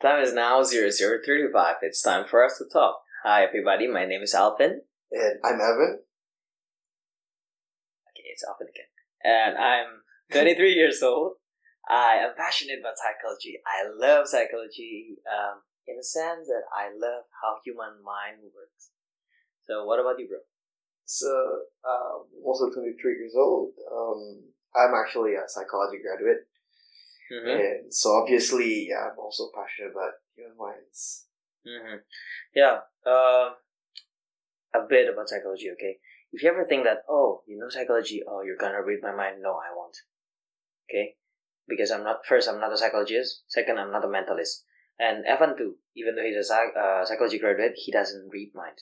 The time is now 0035. It's time for us to talk. Hi, everybody. My name is Alvin. And I'm Evan. Okay, it's Alvin again. And I'm 23 years old. I am passionate about psychology. I love psychology um, in the sense that I love how human mind works. So, what about you, bro? So, um, also 23 years old. Um, I'm actually a psychology graduate. Mm-hmm. And so, obviously, yeah, I'm also passionate about human minds. Mm-hmm. Yeah. Uh, a bit about psychology, okay? If you ever think that, oh, you know psychology, oh, you're gonna read my mind, no, I won't. Okay? Because I'm not, first, I'm not a psychologist. Second, I'm not a mentalist. And Evan, too, even though he's a psych- uh, psychology graduate, he doesn't read mind.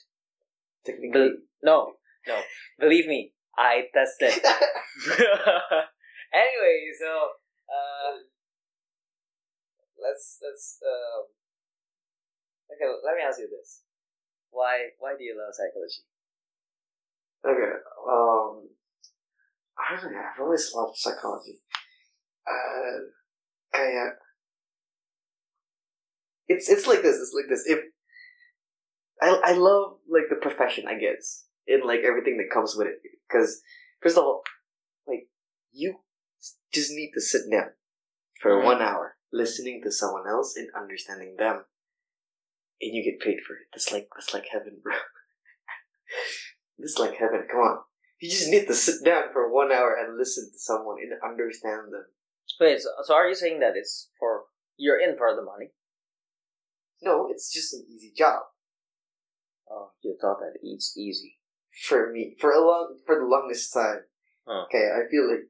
Technically. Bel- no, no. Believe me, I tested. anyway, so, uh, let's, let's, um, okay, let me ask you this. Why, why do you love psychology? Okay. Um, I don't know. I've always loved psychology. Uh, kayak it's it's like this. It's like this. If I I love like the profession, I guess, and like everything that comes with it. Because first of all, like you just need to sit down for Mhm. one hour listening to someone else and understanding them, and you get paid for it. That's like that's like heaven, bro. this is like heaven. Come on. You just need to sit down for one hour and listen to someone and understand them. Wait, so, so are you saying that it's for, you're in for the money? No, it's just an easy job Oh, you thought that it's easy. for me for a long for the longest time. Huh. Okay, I feel like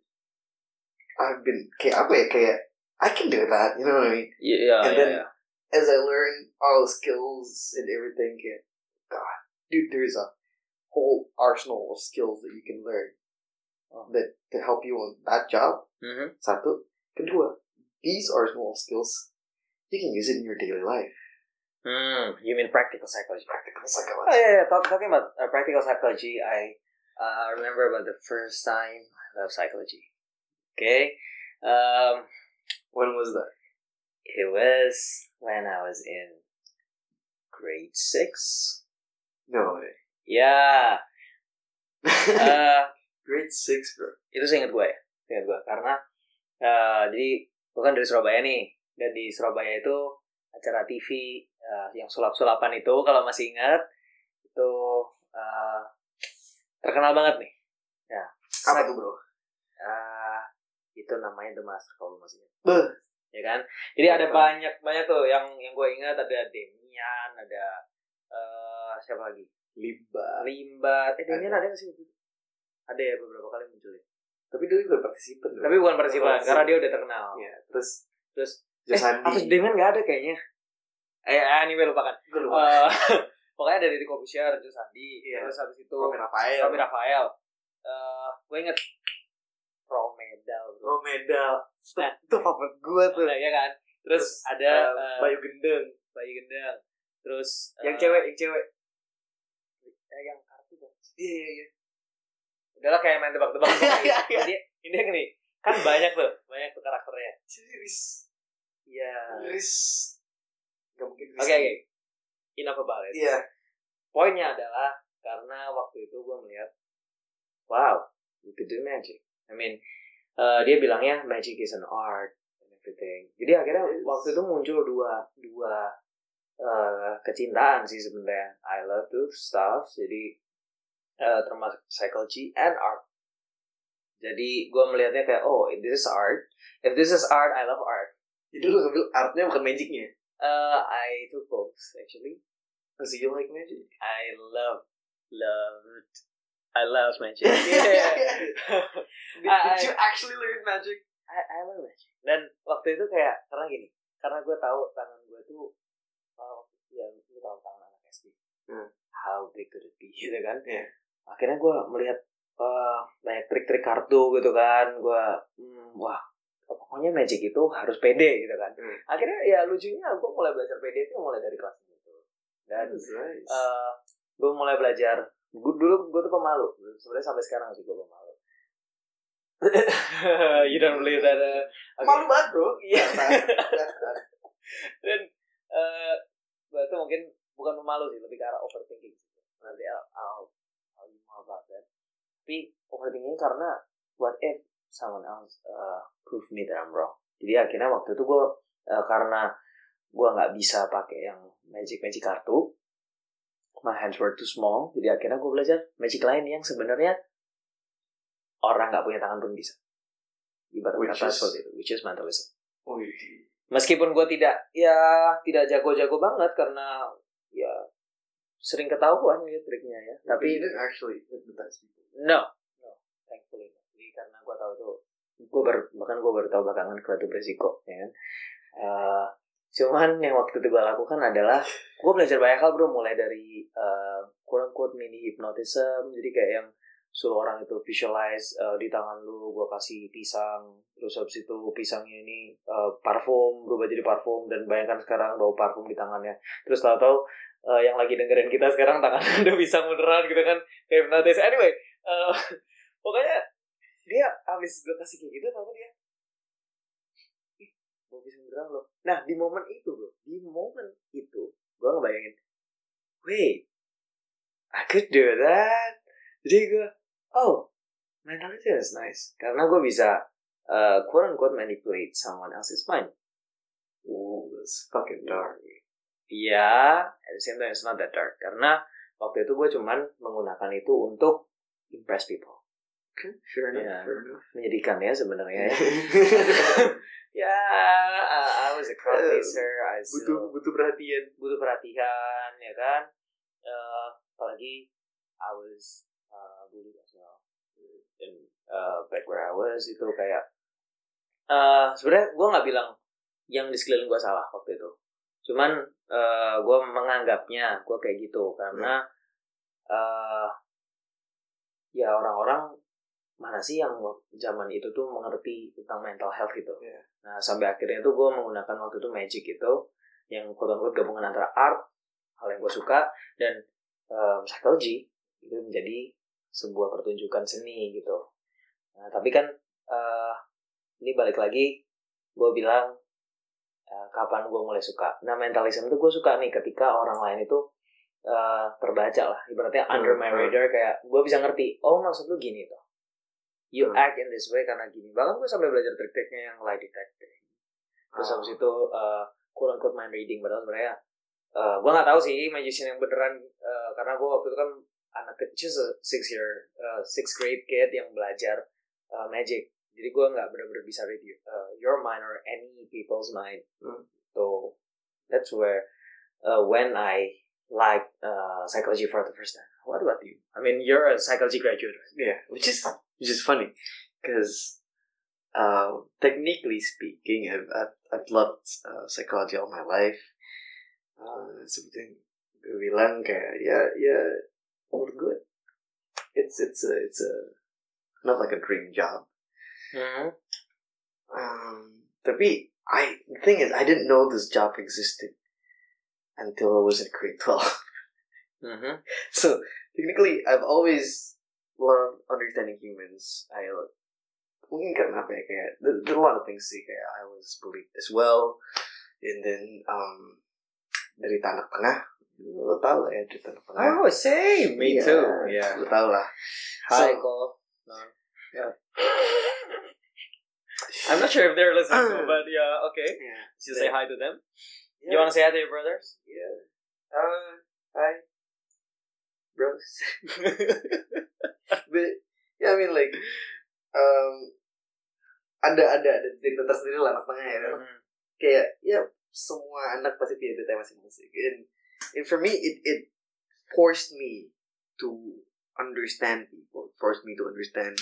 I've been okay. I'm okay. I can do that. You know what I mean? Yeah, yeah, And yeah, then- yeah. As I learn all the skills and everything, okay, God, dude, there's a whole arsenal of skills that you can learn Oh. that to help you on that job. Mm-hmm. Satu, kedua, these arsenal of skills you can use it in your daily life. Hmm, you mean practical psychology? Practical Oh psychology. yeah, yeah. Talk, talking about uh, practical psychology, I uh, remember about the first time I love psychology. Okay, um, When was that? it was when I was in grade six. No way. Ya, eh, Grade six, bro. itu seingat gue, seingat gue karena eh, jadi gue kan dari Surabaya nih, dan di Surabaya itu acara TV eh, yang sulap-sulapan itu kalau masih ingat itu eh, terkenal banget nih. Apa tuh, bro? Eh, itu namanya The Master kalau masih ingat. Beuh. ya kan jadi ada banyak banyak tuh yang yang gue ingat ada Demian ada eh siapa lagi Limba. Limba eh Demian Ada. nggak sih waktu itu? ada ya beberapa kali muncul ya Tapi dulu juga partisipan. tapi bukan partisipan karena dia udah terkenal Iya, terus terus eh Jasandi. atau Demian nggak ada kayaknya eh anyway lupakan Gue lupa. Eh, pokoknya ada di Kobusier Jasandi Iya. terus habis itu Robin Rafael. Robi Rafael eh gue inget Romedal bro Oh, medal. Itu, Nah. itu favorit gue tuh. Nah, ya kan terus, ada eh, eh, Bayu Gendeng. Bayi Gendang. Terus Yang eh, cewek, yang cewek. eh, yang kartu kan. Iya, iya, iya. Udahlah kayak main tebak-tebak. Pokoknya Iya, iya. Ini gini, kan banyak tuh, banyak tuh karakternya. Riz. Iya. Riz. Gak mungkin. Oke oke. Enough about it. Iya. Poinnya adalah karena waktu itu gue melihat, wow, you could do magic. I mean, eh, dia bilangnya magic is an art and everything. Jadi akhirnya Yes. waktu itu muncul dua dua eh, kecintaan sih sebenarnya. I love to stuff. Jadi eh, termasuk psychology and art. Jadi gue melihatnya kayak oh this is art. If this is art, I love art. Jadi lu ngambil artnya bukan magicnya. Uh, I took both actually. Does you like magic? I love loved. I love magic. Yeah. Did, you actually learn magic? I, I love magic. Dan waktu itu kayak karena gini, karena gue tahu tangan gue tuh, oh, ya lu tahu tangan anak SD. Hmm. How big could it be gitu kan? Iya. Akhirnya gue melihat eh, banyak trik-trik kartu gitu kan, gue hmm, wah pokoknya magic itu harus pede gitu kan. Hmm. Akhirnya ya lucunya gue mulai belajar pede itu mulai dari kelas itu. Dan nice. eh gue mulai belajar gue dulu gue tuh pemalu sebenarnya sampai sekarang sih gue pemalu you don't believe that uh, okay. Malu banget bro. Iya. Dan eh itu mungkin bukan pemalu sih lebih ke arah overthinking nanti I'll, I'll, I'll be more about that tapi overthinking karena what if someone else uh, prove me that I'm wrong jadi akhirnya waktu itu gue uh, karena gue nggak bisa pakai yang magic magic kartu my hands were too small jadi akhirnya gue belajar magic lain yang sebenarnya orang nggak punya tangan pun bisa. Ibarat Which kata is- seperti itu which is mentalism. Oh, meskipun gue tidak ya tidak jago-jago banget karena ya sering ketahuan ya triknya ya Tapi tapi didn't actually no no thankfully jadi karena gue tahu itu gue baru bahkan gue baru tahu belakangan kalau itu beresiko ya kan? Eh, cuman yang waktu itu gue lakukan adalah gue belajar banyak hal bro. Mulai dari uh, quote unquote mini hypnotism. Jadi kayak yang suruh orang itu visualize uh, di tangan lu gue kasih pisang. Terus habis itu pisangnya ini uh, parfum berubah jadi parfum. Dan bayangkan sekarang bau parfum di tangannya. Terus tahu-tahu uh, yang lagi dengerin kita sekarang tangan ada pisang beneran gitu kan kayak anyway uh, pokoknya dia abis gue kasih kayak gitu tahu dia bau pisang beneran loh nah di momen itu bro di momen itu gue ngebayangin wait I could do that jadi gue oh mentality is nice karena gue bisa uh, quote unquote manipulate someone else's mind Oh, that's fucking dark. Iya, at the same time it's not that dark karena waktu itu gue cuman menggunakan itu untuk impress people. Okay, fair enough. Yeah. Fair enough. Menyedihkan ya sebenarnya ya. ya, uh, I was a crowd pleaser, I butuh still butuh perhatian. butuh perhatian ya kan. Uh, apalagi I was uh, bullied as well. And uh, back where I was itu kayak uh, sebenarnya gue nggak bilang yang di sekeliling gue salah waktu itu. Cuman uh, gue menganggapnya gue kayak gitu karena uh, ya orang-orang mana sih yang zaman itu tuh mengerti tentang mental health gitu. Iya. Nah sampai akhirnya tuh gue menggunakan waktu itu magic itu yang quote unquote gabungan antara art hal yang gue suka dan um, psychology itu menjadi sebuah pertunjukan seni gitu. Nah tapi kan uh, ini balik lagi gue bilang uh, kapan gue mulai suka. Nah mentalism tuh gue suka nih ketika orang lain itu uh, terbaca lah ibaratnya under my radar kayak gue bisa ngerti oh maksud lu gini tuh you Hmm. act in this way karena gini. Bahkan gue sampai belajar trik-triknya yang lie detecting. Terus habis itu uh, quote unquote mind reading. Padahal sebenarnya uh, gue nggak tahu sih magician yang beneran uh, karena gue waktu itu kan anak kecil se- six year uh, sixth grade kid yang belajar uh, magic. Jadi gue nggak bener-bener bisa read you, uh, your mind or any people's mind. Hmm. so that's where uh, when I like uh, psychology for the first time. What about you? I mean you're a psychology graduate right? Yeah, which is which is funny because uh, technically speaking, I've I've, I've loved uh, psychology all my life. Uh, gue bilang kayak ya ya menurut gue it's it's a it's a not like a dream job. Hmm. Um, tapi I the thing is I didn't know this job existed until I was in grade twelve. Mhm. So technically, I've always loved understanding humans. I mungkin karena apa ya kayak there, there's a lot of things sih kayak I was bullied as well, and then um dari tanah tengah lo tau lah ya dari tanah tengah. Oh, same. Me Iya, too. Yeah. Lo tau lah. Hi, So- No. Yeah. I'm not sure if they're listening, but yeah, okay. Yeah. You say hi to them. Yeah. You want to say hi to your brothers? Yeah. Uh, hi, bros. but yeah, I mean like um ada ada ada cerita tersendiri lah anak tengah ya. Mhm. Kayak ya semua anak pasti punya cerita masing-masing. And, and for me, it it forced me to understand people. It forced me to understand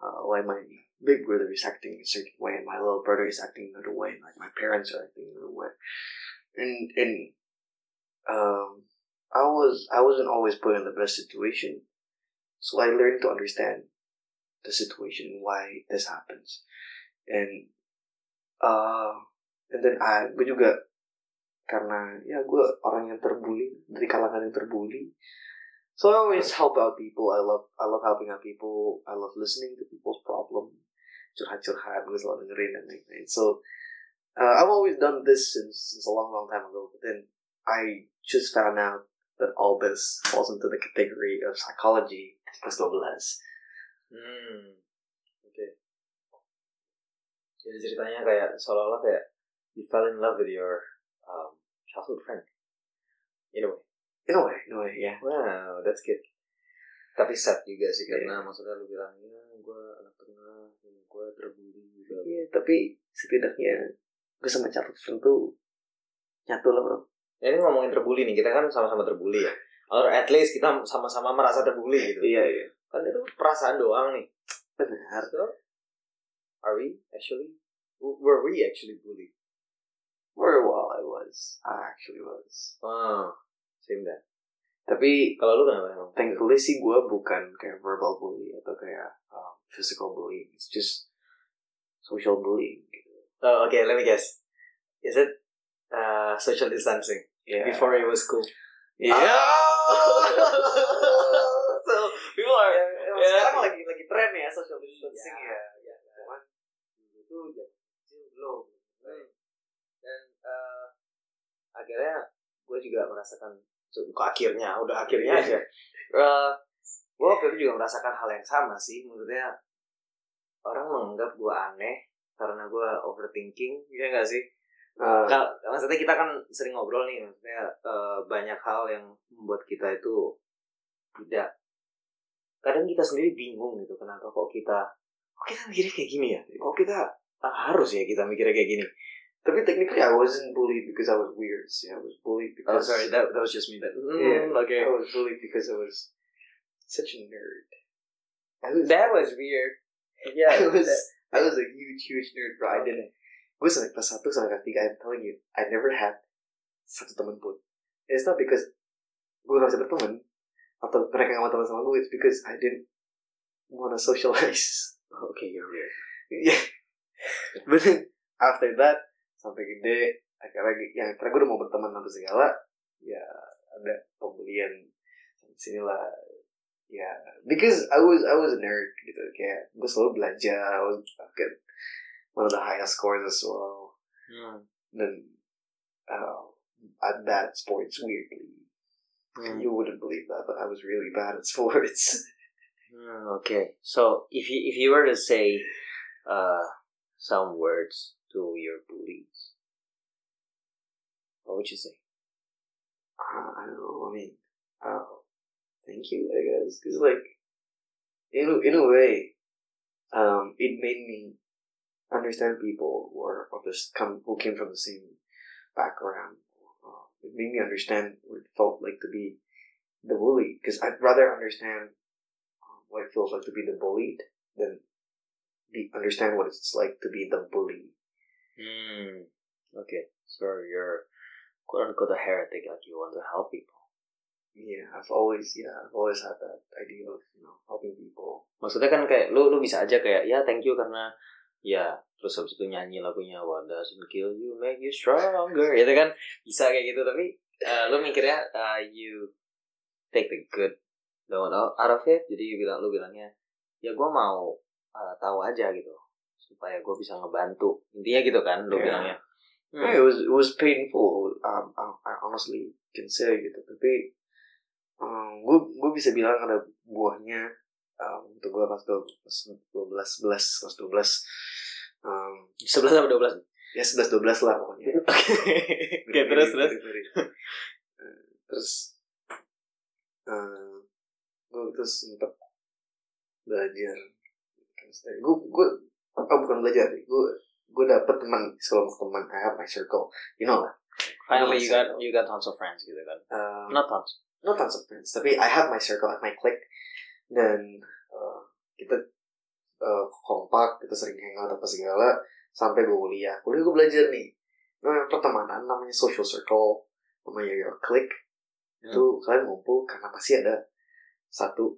uh, why my big brother is acting a certain way and my little brother is acting another way, like my parents are acting another way. And and was I wasn't always put in the best situation, so I learned to understand the situation why this happens, and uh, and then I gue juga karena ya gue orang yang terbully dari kalangan yang terbully, so I always help out people. I love I love helping out people. I love listening to people's problem, curhat-curhat gue selalu dengerin dan lain-lain. So uh, I've always done this since since a long, long time ago. But then I just found out that all this falls into the category of psychology plus 12. Hmm. Oke. Jadi ceritanya kayak seolah-olah kayak you fell in love with your um, childhood friend. In a way. In a way, in a way, yeah. Wow, that's good. Tapi sad juga sih karena Iya. maksudnya lu bilang ya gue anak tengah, gue terbully juga. Iya, tapi setidaknya gue sama childhood friend tuh nyatu lah bro. Ya, ini ngomongin terbully nih, kita kan sama-sama terbully ya. Or at least kita sama-sama merasa terbully gitu. Iya, iya. Kan itu perasaan doang nih. Benar. So, are we actually? Were we actually bullied? For a while I was. I actually was. Oh, same that. Tapi Kalau lu kenapa emang? thankfully sih gue bukan kayak verbal bully atau kayak um, physical bullying. It's just social bullying. Gitu. Oh, okay, let me guess. Is it uh, social distancing? Yeah. Before it was cool. Yeah. so people are Emang Yeah. sekarang lagi lagi tren ya social distancing Iya. ya. ya. Cuman jam kecil belum. dan uh, akhirnya gue juga merasakan bukan akhirnya udah akhirnya aja uh, gue waktu itu juga merasakan hal yang sama sih maksudnya orang menganggap gue aneh karena gue overthinking ya gak sih Uh, Kal- maksudnya kita kan sering ngobrol nih maksudnya eh, banyak hal yang membuat kita itu tidak kadang kita sendiri bingung gitu kenapa kok kita kok kita mikirnya kayak gini ya kok kita ah, harus ya kita mikirnya kayak gini tapi technically I wasn't bullied because I was weird. sih. I was bullied oh because sorry that, that was just me that Yeah. Mm, okay I was bullied because I was such a nerd. I was that was weird yeah I was that- I was a huge huge nerd, bro. I didn't. Gue sampai kelas satu sampai kelas tiga. I'm telling you, I never had satu teman pun. It's not because gue gak bisa berteman atau mereka gak mau teman sama gue. It's because I didn't want to socialize. okay you're weird yeah. But then after that sampai gede akhirnya yang akhirnya gue udah mau berteman sama segala ya ada pembulian sampai sini lah ya because I was I was a nerd gitu kayak gue selalu belajar I was get one of the highest scores as well hmm. dan uh, I'm bad at sports weirdly Hmm. you wouldn't believe that but I was really bad at sports Hmm, okay so if you if you were to say uh some words to your bullies what would you say uh, I don't know. I mean, uh, thank you, I guess, because like, in a, in a way, um, it made me understand people who are of this come who came from the same background. Uh, it made me understand what it felt like to be the bully, because I'd rather understand uh, what it feels like to be the bullied than be understand what it's like to be the bully. Hmm. Okay. So you're quote unquote a heretic, like you want to help people. Yeah, I've always yeah, I've always had that idea of you know helping people. Maksudnya kan kayak lu lu bisa aja kayak ya thank you karena ya terus habis itu nyanyi lagunya What doesn't kill you make you stronger itu kan bisa kayak gitu tapi uh, lu mikirnya uh, you take the good don't out out of it jadi bilang lu bilangnya ya gue mau uh, tahu aja gitu supaya gue bisa ngebantu intinya gitu kan lu Yeah. bilangnya Hmm. Yeah, it was it was painful. Um, I, I honestly can say gitu. Tapi um, gue gue bisa bilang ada buahnya. Um, untuk gue kelas dua belas sebelas kelas dua belas. Um, sebelas sampai dua belas? Ya sebelas dua belas lah pokoknya. oke. Terus terus? Eh, terus uh, gue terus sempet belajar. Gue gue oh bukan belajar gue gue dapet teman sekolah teman. I have my circle. You know lah finally you got you got tons of friends gitu kan? Um, not tons. not tons of friends tapi I have my circle, I have my clique dan uh, kita uh, kompak kita sering hangout apa segala sampai gue kuliah kuliah gue belajar nih nah, pertemanan namanya social circle namanya your clique Hmm. itu kalian ngumpul karena pasti ada satu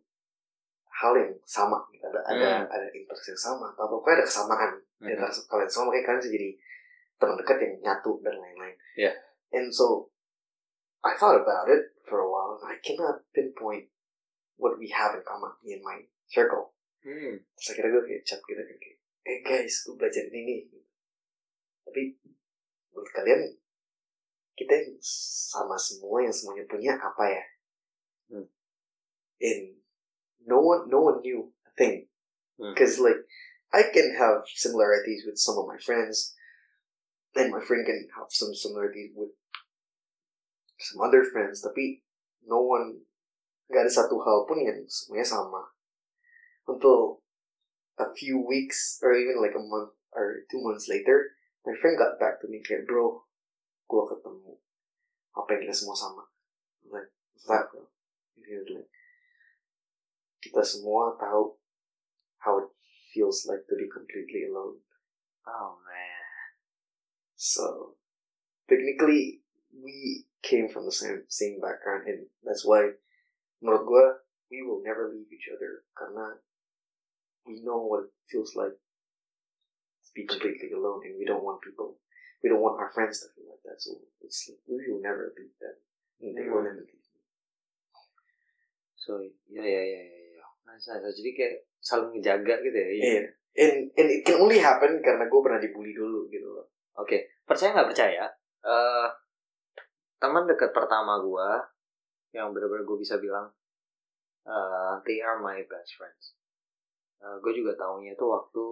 hal yang sama gitu. ada ada Hmm. ada interest yang sama atau pokoknya ada kesamaan di Mhm. antara kalian semua makanya kalian bisa jadi teman dekat yang nyatu dan lain-lain Yeah. and so I thought about it for a while and I cannot pinpoint what we have in common me and my circle hmm. terus akhirnya gue kayak chat gitu kan kayak eh guys gue belajar ini nih tapi menurut kalian kita yang sama semua yang semuanya punya apa ya? Hmm. And no one no one knew a thing. Hmm. Because like I can have similarities with some of my friends, and my friend can have some similarities with some other friends. Tapi no one gak ada satu hal pun yang semuanya sama. Until a few weeks or even like a month or two months later, my friend got back to me kayak bro, gue ketemu apa yang kita semua sama. I'm like, that bro? And he was like, kita semua tahu how it feels like to be completely alone. Oh man. So technically we came from the same same background and that's why menurut gue we will never leave each other karena we know what it feels like to be completely alone and we don't want people we don't want our friends to feel like that so it's like we will never leave them and they will never leave me. So ya ya ya ya ya. Nice, nice. Jadi kayak saling ngejaga gitu ya. yeah and and it can only happen karena gue pernah dibully dulu gitu loh Oke, percaya nggak percaya? eh teman dekat pertama gua yang benar-benar gue bisa bilang eh they are my best friends. gue juga tahunya itu waktu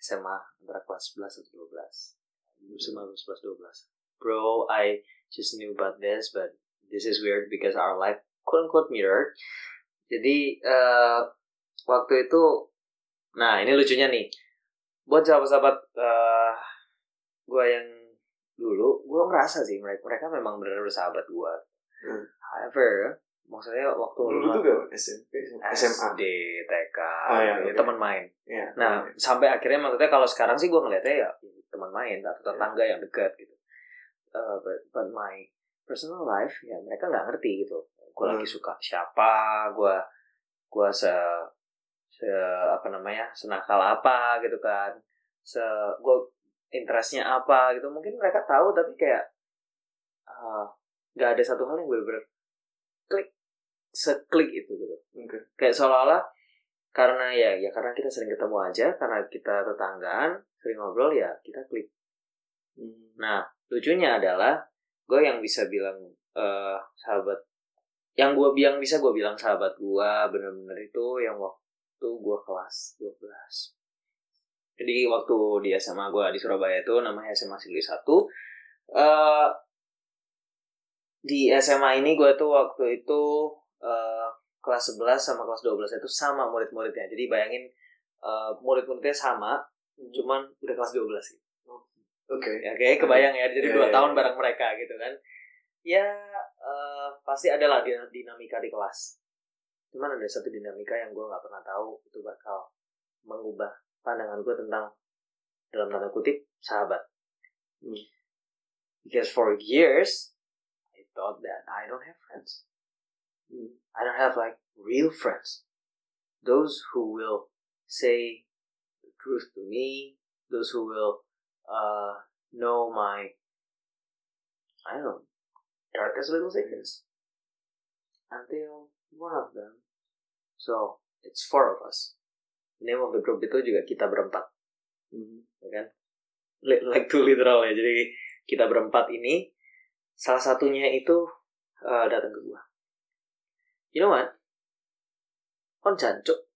SMA antara kelas 11 atau 12. 2019, 11, 12. Bro, I just knew about this, but this is weird because our life quote-unquote mirrored. Jadi, eh waktu itu, nah ini lucunya nih. Buat sahabat-sahabat eh gue yang dulu, gue merasa sih mereka mereka memang benar-benar sahabat gue. Hmm. However, maksudnya waktu dulu tuh gak SMP SMA SD, TK, Oh, iya, ya, oke. teman main. ya Nah, sampai akhirnya maksudnya kalau sekarang sih gue ngeliatnya ya teman main atau tetangga yang dekat gitu. Uh, but, but my personal life ya mereka nggak ngerti gitu. Gue Hmm. lagi suka siapa, gue gue se se apa namanya senakal apa gitu kan, se gue interestnya apa gitu. Mungkin mereka tahu tapi kayak uh, nggak ada satu hal yang bener-bener klik seklik itu gitu Oke. kayak seolah-olah karena ya ya karena kita sering ketemu aja karena kita tetanggaan sering ngobrol ya kita klik Hmm. nah lucunya adalah gue yang bisa bilang eh sahabat yang gue yang bisa gue bilang sahabat gue bener-bener itu yang waktu gue kelas 12 jadi waktu di SMA gue di Surabaya itu namanya SMA Sigli 1 eh di SMA ini gue tuh waktu itu eh, kelas 11 sama kelas 12 itu sama murid-muridnya. Jadi bayangin eh, murid-muridnya sama, cuman udah kelas 12 gitu. oke Ya kayak kebayang ya, jadi dua iya, tahun iya. bareng mereka gitu kan. Ya eh, pasti ada lah din- dinamika di kelas. Cuman ada satu dinamika yang gue nggak pernah tahu itu bakal mengubah pandangan gue tentang dalam tanda kutip sahabat. Hmm. Because for years thought that I don't have friends. Hmm. I don't have like real friends. Those who will say the truth to me, those who will uh, know my, I don't know, darkest little secrets. Until one of them. So, it's four of us. The name of the group itu juga kita berempat, Hmm. ya kan? Like to literal ya. Jadi kita berempat ini, salah satunya itu uh, datang ke gua. You know what? Kon jancuk.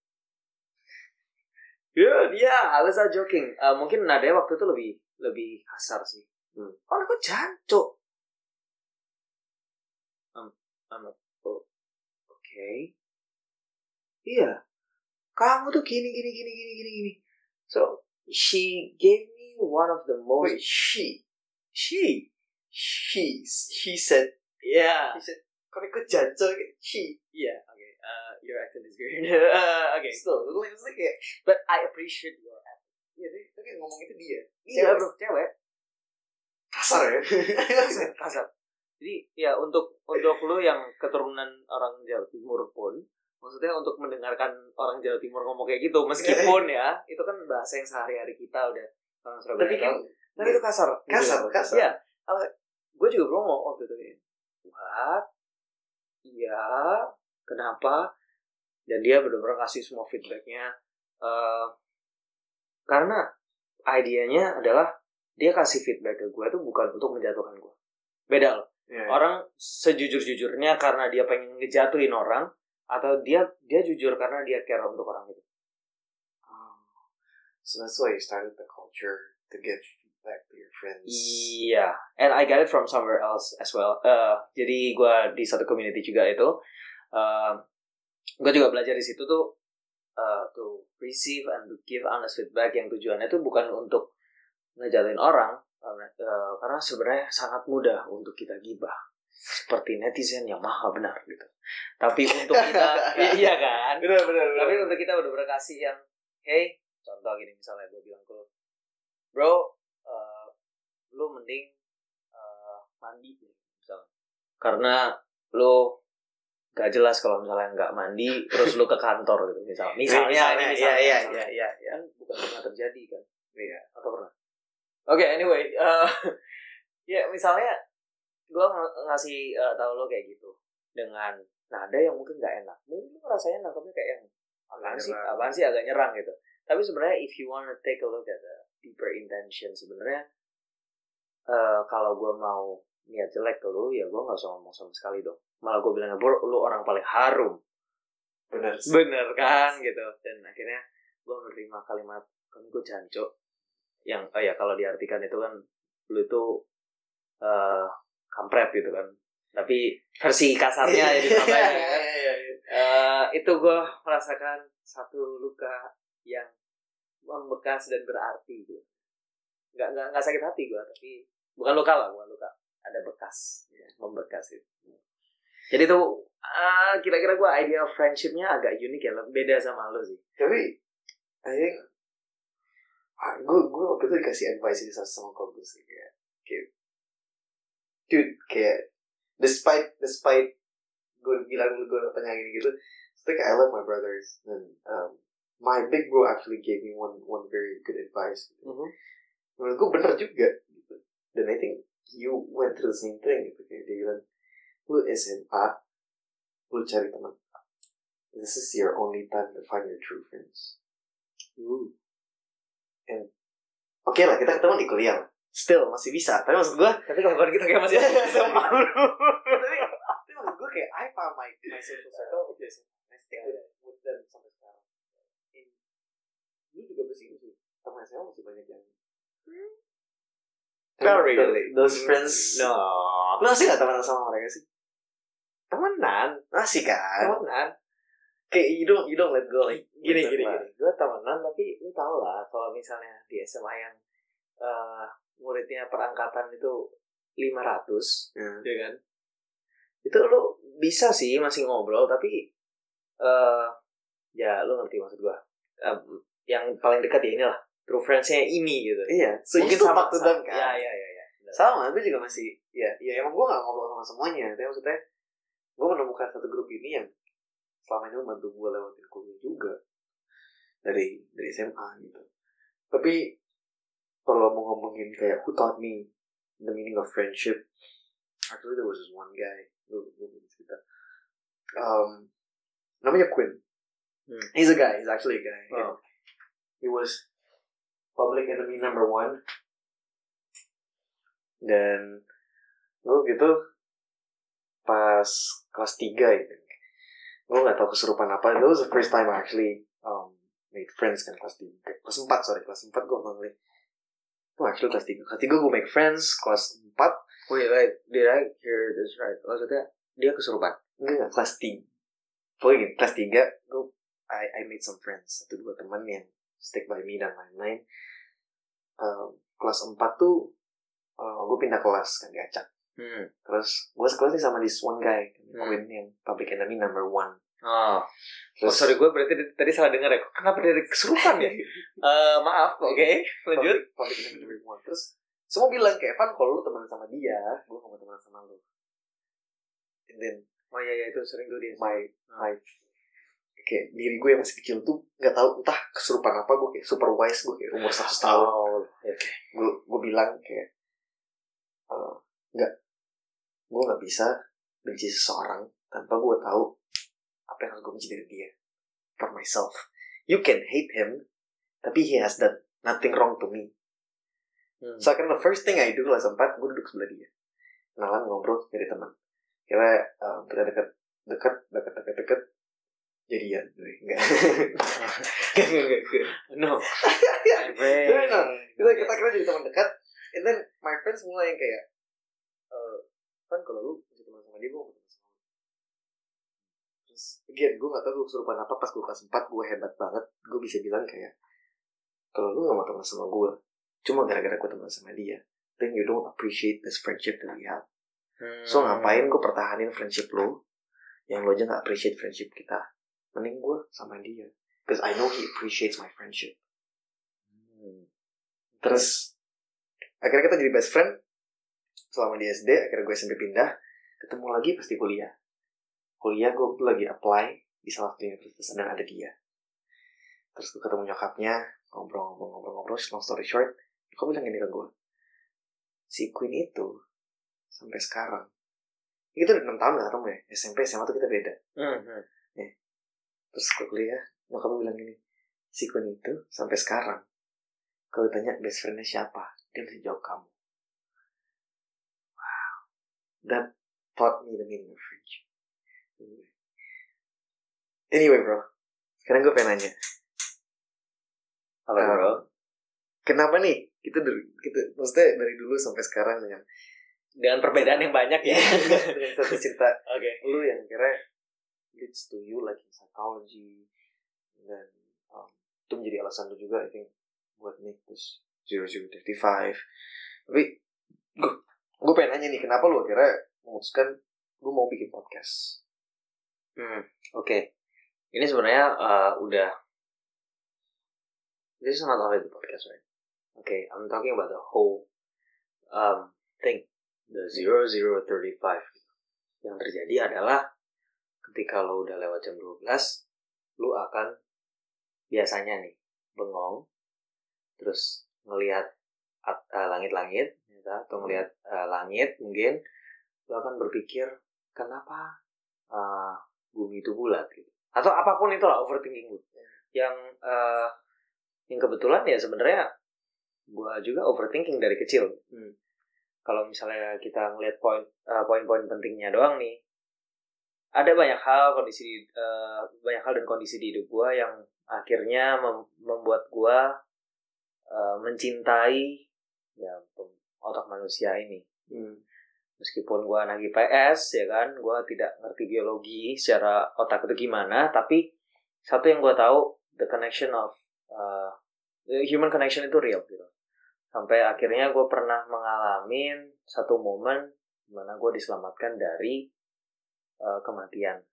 Ya, dia, I was not joking. Uh, mungkin nadanya waktu itu lebih lebih kasar sih. Hmm. Kon aku jancuk. Um, like, oh, oke. Iya. Kamu tuh gini gini gini gini gini gini. So she gave me one of the most wait she she she he said yeah. He said kau ikut jancok she yeah okay. Uh your accent is weird uh, okay. Still lu itu kayak but I appreciate your accent. Iya deh itu kayak ngomong itu dia. Iya Cewek. bro cewek. Kasar ya? Kasar kasar jadi ya untuk untuk lu yang keturunan orang Jawa Timur pun maksudnya untuk mendengarkan orang Jawa Timur ngomong kayak gitu meskipun ya itu kan bahasa yang sehari-hari kita udah orang Surabaya tapi kan tapi itu kasar gitu. kasar kasar. Iya, gue juga promo waktu itu kayak, what? Iya, kenapa? Dan dia benar-benar kasih semua feedbacknya. eh karena idenya adalah dia kasih feedback ke gue tuh bukan untuk menjatuhkan gue beda loh Yeah. orang sejujur-jujurnya karena dia pengen ngejatuhin orang atau dia dia jujur karena dia care untuk orang itu Oh. So that's why you started the culture to give feedback to your friends. Iya, and I got it from somewhere else as well. Eh, jadi gue di satu community juga itu, gue juga belajar di situ tuh eh, to receive and to give honest feedback yang tujuannya tuh bukan untuk ngejatuhin orang, karena, eh, karena sebenarnya sangat mudah untuk kita gibah seperti netizen yang maha benar gitu. Tapi untuk kita, iya kan? Benar benar benar. Tapi untuk kita udah berkasih yang, hey, contoh gini misalnya gue bilang ke lu, bro, eh, lu mending eh, mandi misalnya. Karena lu gak jelas kalau misalnya nggak mandi, terus lu ke kantor gitu, misalnya. Misalnya, Misalnya, ini iya, misalnya, iya, misalnya. iya, iya. Kan bukan pernah terjadi kan, Iya. atau pernah? Oke, anyway, eh, ya misalnya gue ngasih eh, tahu lo kayak gitu dengan nada yang mungkin nggak enak, mungkin rasanya nangkapnya kayak yang apaan sih, apaan sih agak nyerang gitu. Tapi sebenarnya if you wanna take a look at the deeper intention sebenarnya eh kalau gue mau niat jelek ke lu ya gue nggak usah ngomong sama sekali dong. Malah gue bilang bro lu orang paling harum. Benar. sih. Bener kan gitu. Dan akhirnya gue menerima kalimat kan gue jancok yang oh ya kalau diartikan itu kan lu itu eh kampret gitu kan. Tapi versi kasarnya ya ditambahin ya kan. Iya, iya, iya. Eh, itu gue merasakan satu luka yang membekas dan berarti gitu. Nggak, nggak, nggak sakit hati gue, tapi bukan luka lah, bukan luka. Ada bekas, ya, membekas itu. Jadi tuh eh, kira-kira gue idea of friendshipnya agak unik ya, beda sama lo sih. Tapi I think gue gue waktu itu dikasih advice ini sama sih kayak kayak dude kayak despite despite gue bilang gue penyakit gitu I think I love my brothers and um, my big bro actually gave me one one very good advice menurut gue bener juga gitu. Dan I think you went through the same thing gitu. Kayak dia bilang lu SMA lu cari teman this is your only time to find your true friends. And oke lah kita ketemu di kuliah lah. still masih bisa. Tapi maksud gue Tapi kalau kita kayak masih sama tapi tapi maksud gue kayak I found my my social circle itu SMA I with them sampai sekarang. Lu juga masih teman SMA masih banyak yang Not really. those friends No. lu masih gak temenan sama mereka sih Temenan, masih kan temenan. kayak you don't you don't let go like gini gini lah. gini gue temenan tapi lu tau lah kalau misalnya di SMA yang eh, muridnya perangkatan itu 500 Hmm. ya kan itu lu bisa sih masih ngobrol tapi eh ya lu ngerti maksud gue Eh, yang paling dekat ya inilah true friends-nya ini gitu. Iya so still talk to them kan? Ya ya ya, ya. Benar. sama gue juga masih ya ya emang gue gak ngobrol sama semuanya. Tapi maksudnya gue menemukan satu grup ini yang selama ini membantu gue lewatin kuliah juga. Dari dari SMA gitu. Tapi kalau mau ngomongin kayak who taught me the meaning of friendship actually there was this one guy. Gue belum cerita. Um, namanya Quinn. Hmm. he's a guy he's actually a guy. Oh. he was public enemy number one. Dan gue gitu pas kelas 3 gitu gue gak tau kesurupan apa. That was the first time I actually um, made friends kan kelas 3 kelas 4 sorry. Kelas 4 gue beli Oh, actually kelas 3 kelas 3 gue make friends. Kelas 4 wait wait. Did I hear this right? Maksudnya dia kesurupan enggak enggak. Kelas 3 pokoknya gini kelas 3 gue I, I made some friends. Satu dua teman yang stick by me dan lain-lain. Um, kelas 4 tuh uh, gue pindah kelas kan diacak hmm. terus gue sekelas nih sama this one guy Hmm. Quinn yang public enemy number one. Oh. Terus oh sorry gue berarti tadi- salah dengar ya. Kenapa dari kesurupan ya? Eh maaf oke lanjut. public, public enemy number one. Terus semua bilang kayak Evan kalau lu teman sama dia gue gak mau teman sama lu. And then oh iya iya itu sering tuh dia. my my kayak diri gue yang masih kecil tuh nggak tahu entah kesurupan apa gue kayak super wise gue kayak umur 100 tahun oh oke gue gue bilang kayak eh, nggak gue nggak bisa benci seseorang tanpa gue tahu apa yang harus gue benci dari dia for myself you can hate him tapi he has done nothing wrong to me Hmm. So akhirnya the first thing I do kelas 4, gue duduk sebelah dia. Kenalan, ngobrol, jadi teman. Kira um, kita deket, deket, deket, deket, deket. Jadian. Enggak. Enggak, enggak, enggak. No. No, no. Kita, kita kira jadi teman dekat. And then my friends mulai yang kayak, eh kan kalau lu masih teman sama dia, gue mau teman sama lu. Terus, again, gue gak tau gue kesurupan apa pas gue kelas 4, gue hebat banget. Gue bisa bilang kayak, kalau lu gak mau teman sama gue, cuma gara-gara gue teman sama dia, then you don't appreciate this friendship that we have. Hmm. So ngapain gue pertahanin friendship lo, yang lo aja gak appreciate friendship kita. Mending gue sama dia. Because I know he appreciates my friendship. Hmm. Terus akhirnya kita jadi best friend selama di SD. Akhirnya gue SMP pindah, ketemu lagi pasti kuliah. Kuliah gue lagi apply di salah satu universitas dan ada dia. Terus gue ketemu nyokapnya, ngobrol-ngobrol-ngobrol-ngobrol. Long story short, nyokap bilang gini ke gue. Si Queen itu sampai sekarang. Itu udah 6 tahun gak ketemu ya. SMP, SMA tuh kita beda. Hmm. hmm. Terus gue kuliah, nyokap bilang gini. Si Queen itu sampai sekarang. Kalau ditanya best friendnya siapa, dia mesti jawab kamu. Wow. That taught me the meaning of friendship. Anyway bro, sekarang gue pengen nanya. Apa Um, bro? Kenapa nih kita dari kita maksudnya dari dulu sampai sekarang dengan Dengan perbedaan yang banyak ya. dengan satu cerita Oke. lu yang kira leads to you like in psychology dan um, itu menjadi alasan lu juga I think buat make this 0035 tapi gue gue pengen nanya nih kenapa lu akhirnya memutuskan lu mau bikin podcast Hmm. Oke. Ini sebenarnya uh, udah This is not only the podcast, right? Okay, I'm talking about the whole um, thing, the 0035. Yang terjadi adalah ketika lo udah lewat jam 12, lo akan biasanya nih bengong, terus ngelihat at- uh, langit-langit, gitu, atau ngelihat uh, langit mungkin, lo akan berpikir kenapa uh, bumi itu bulat gitu. Atau apa pun itulah overthinking gue. Yang uh, yang kebetulan ya sebenarnya gue juga overthinking dari kecil. Hmm. Kalau misalnya kita ngelihat poin uh, poin-poin pentingnya doang nih, ada banyak hal kondisi uh, banyak hal dan kondisi di hidup gue yang akhirnya mem- membuat gue uh, mencintai ya otak manusia ini Hmm. meskipun gue anak IPS ya kan gue tidak ngerti biologi secara otak itu gimana tapi satu yang gue tahu the connection of uh, the human connection itu real gitu sampai akhirnya gue pernah mengalami satu momen di mana gue diselamatkan dari uh, kematian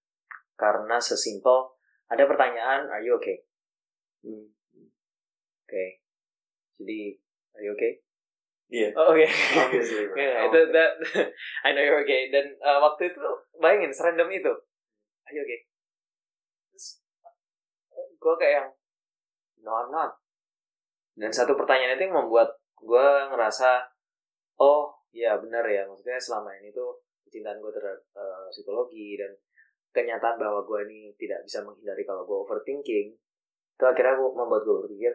karena sesimpel ada pertanyaan are you okay Hmm. oke jadi are you okay Iya. oh, oke Obviously, bro. Yeah, that I know you're okay. Dan uh, waktu itu bayangin serandom itu. Ayo okay. Terus gue kayak yang no I'm not. Dan satu pertanyaan itu yang membuat gue ngerasa oh ya benar ya maksudnya selama ini tuh kecintaan gue terhadap uh, psikologi dan kenyataan bahwa gue ini tidak bisa menghindari kalau gue overthinking itu akhirnya gue membuat gue berpikir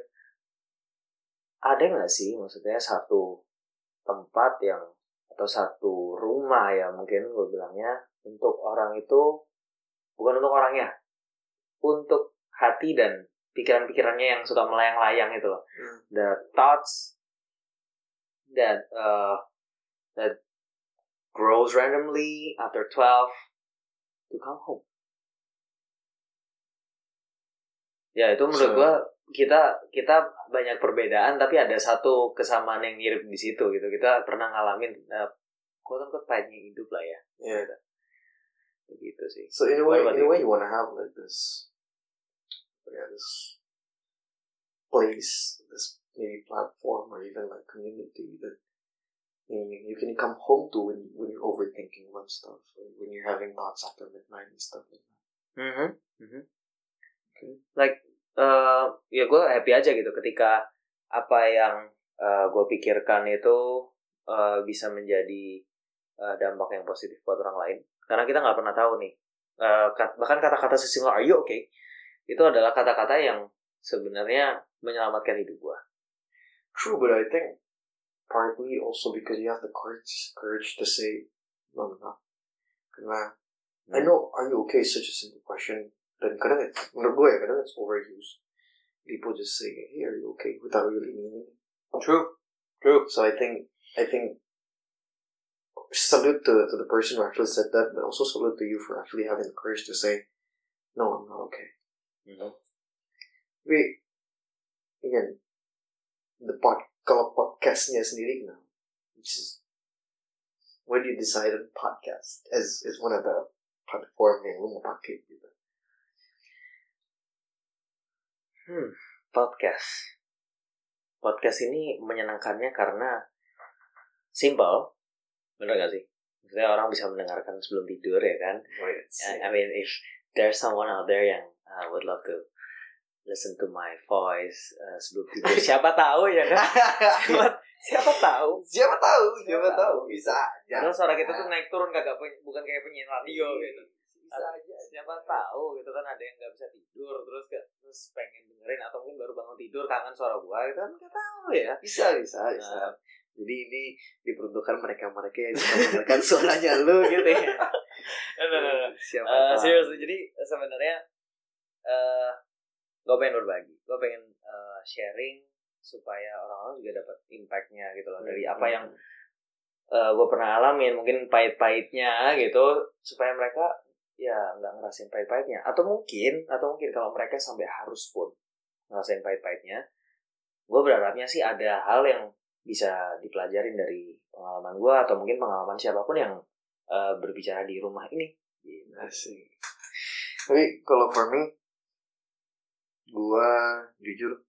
ada nggak sih maksudnya satu tempat yang atau satu rumah ya mungkin gue bilangnya untuk orang itu bukan untuk orangnya untuk hati dan pikiran-pikirannya yang suka melayang-layang itu loh Hmm. the thoughts that uh, that grows randomly after 12 to come home. Ya itu menurut So- gua kita kita banyak perbedaan tapi ada satu kesamaan yang mirip di situ gitu. Kita pernah ngalamin uh, quote unquote pahitnya hidup lah ya. Yeah. begitu sih. So in a What way, in a way, you want to have like this, yeah, this place, this maybe platform or even like community that you, you can come home to when when you're overthinking about stuff, when you're having thoughts after midnight and stuff like that. Mhm, mhm. Like, eh ya gue happy aja gitu ketika apa yang gue pikirkan itu eh, bisa menjadi eh, dampak yang positif buat orang lain. Karena kita nggak pernah tahu nih. eh, kat- bahkan kata-kata sesimpel "Are you okay?" itu adalah kata-kata yang sebenarnya menyelamatkan hidup gue. True, but I think partly also because you have the courage courage to say no no no. Karena I know are you okay such a simple question dan kadang it's, menurut gue ya kadang it's overused. People just say hey are you okay without really meaning. True. True. So I think I think salute to, to the person who actually said that, but also salute to you for actually having the courage to say no I'm not okay. You know? Tapi again, the pod kalau podcastnya sendiri is when you decide on podcast as as one of the platform yang lu mau pakai gitu. Hmm, podcast. Podcast ini menyenangkannya karena simple, bener gak sih? Maksudnya orang bisa mendengarkan sebelum tidur ya kan? Oh, yes. I I mean, if there's someone out there yang uh, would love to listen to my voice uh, sebelum tidur, siapa tahu ya kan? siapa, siapa tahu? siapa tahu, Siapa siapa tahu tahu. bisa aja. Karena suara kita tuh naik turun kagak bukan kayak penyiar radio gitu. Bisa aja. Siapa tahu gitu kan ada yang nggak bisa tidur terus ke, terus pengen dengerin atau mungkin baru bangun tidur kangen suara gua gitu kan nggak tahu ya. Bisa, bisa, bisa. Nah. Jadi ini diperuntukkan mereka-mereka yang suka mendengarkan suaranya lu gitu ya. Nah, nah, nah, nah. Siapa Eh, tahu. serius jadi sebenarnya eh gue pengen berbagi. Gue pengen eh, sharing supaya orang-orang juga dapat impactnya gitu loh. Dari apa yang gue pernah alamin. Mungkin pahit-pahitnya gitu. Supaya mereka ya nggak ngerasain pahit-pahitnya. Atau mungkin atau mungkin kalau mereka sampai harus pun ngerasain pahit-pahitnya gue berharapnya sih ada hal yang bisa dipelajarin dari pengalaman gue atau mungkin pengalaman siapa pun yang eh, berbicara di rumah ini. Gitu. Asik. Tapi kalau for me, gua jujur,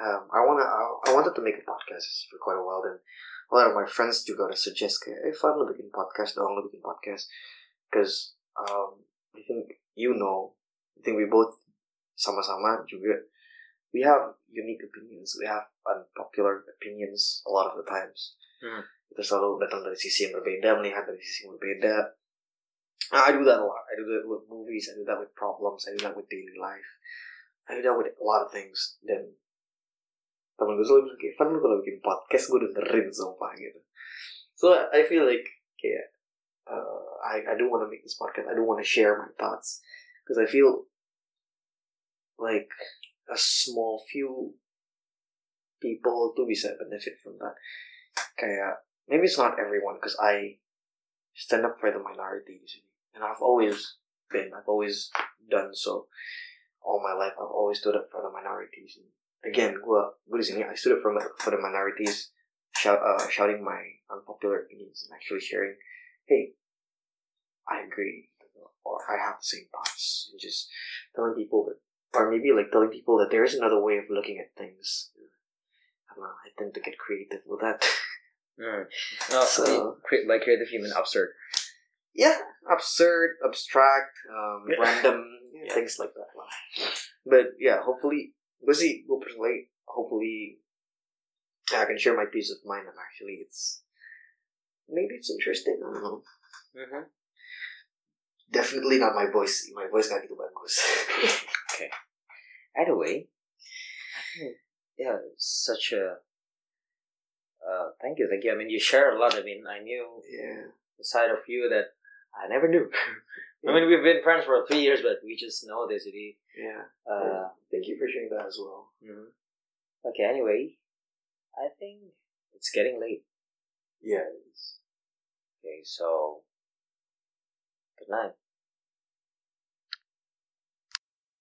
um, I wanna, I, I wanted to make a podcast for quite a while. Then a lot of my friends juga udah suggest kayak, eh Fan lu bikin podcast dong, lu bikin podcast. Because um, I think you know, I think we both sama-sama juga, we have unique opinions, we have unpopular opinions a lot of the times. Hmm. Kita selalu datang dari sisi yang berbeda, melihat dari sisi yang berbeda. Nah, I do that a lot. I do that with movies. I do that with problems. I do that with daily life. I do that with a lot of things. Dan temen gue selalu bilang lu kalau bikin podcast gue dengerin sumpah gitu. So I feel like kayak uh, I I do want to make this podcast. I do want to share my thoughts because I feel like a small few people tuh bisa benefit from that. Kayak maybe it's not everyone because I stand up for the minority. And I've always been, I've always done so. All my life, I've always stood up for the minorities. And again, gue gue di sini, I stood up for for the minorities, shout, uh, shouting my unpopular opinions and actually sharing, hey, I agree, or I have the same thoughts, and just telling people that, or maybe like telling people that there is another way of looking at things. I don't know. I tend to get creative with that. Hmm. No, So- by creative human absurd. yeah, absurd, abstract, um, Yeah. random Yeah. things like that. But yeah, hopefully, sih gue personally, hopefully, I can share my peace of mind. And actually, it's maybe it's interesting. I don't know. Mm-hmm. Definitely not my voice. My voice gak gitu bagus. Either way, I think yeah, such a. Uh, thank you, thank you. I mean, you share a lot. I mean, I knew yeah. a side of you that I never knew. I mean, we've been friends for three years, but we just know this. Really. Yeah. Uh, Thank you for sharing that as well. mhm. Okay. Anyway, I think it's getting late. Yeah. Okay, so good night.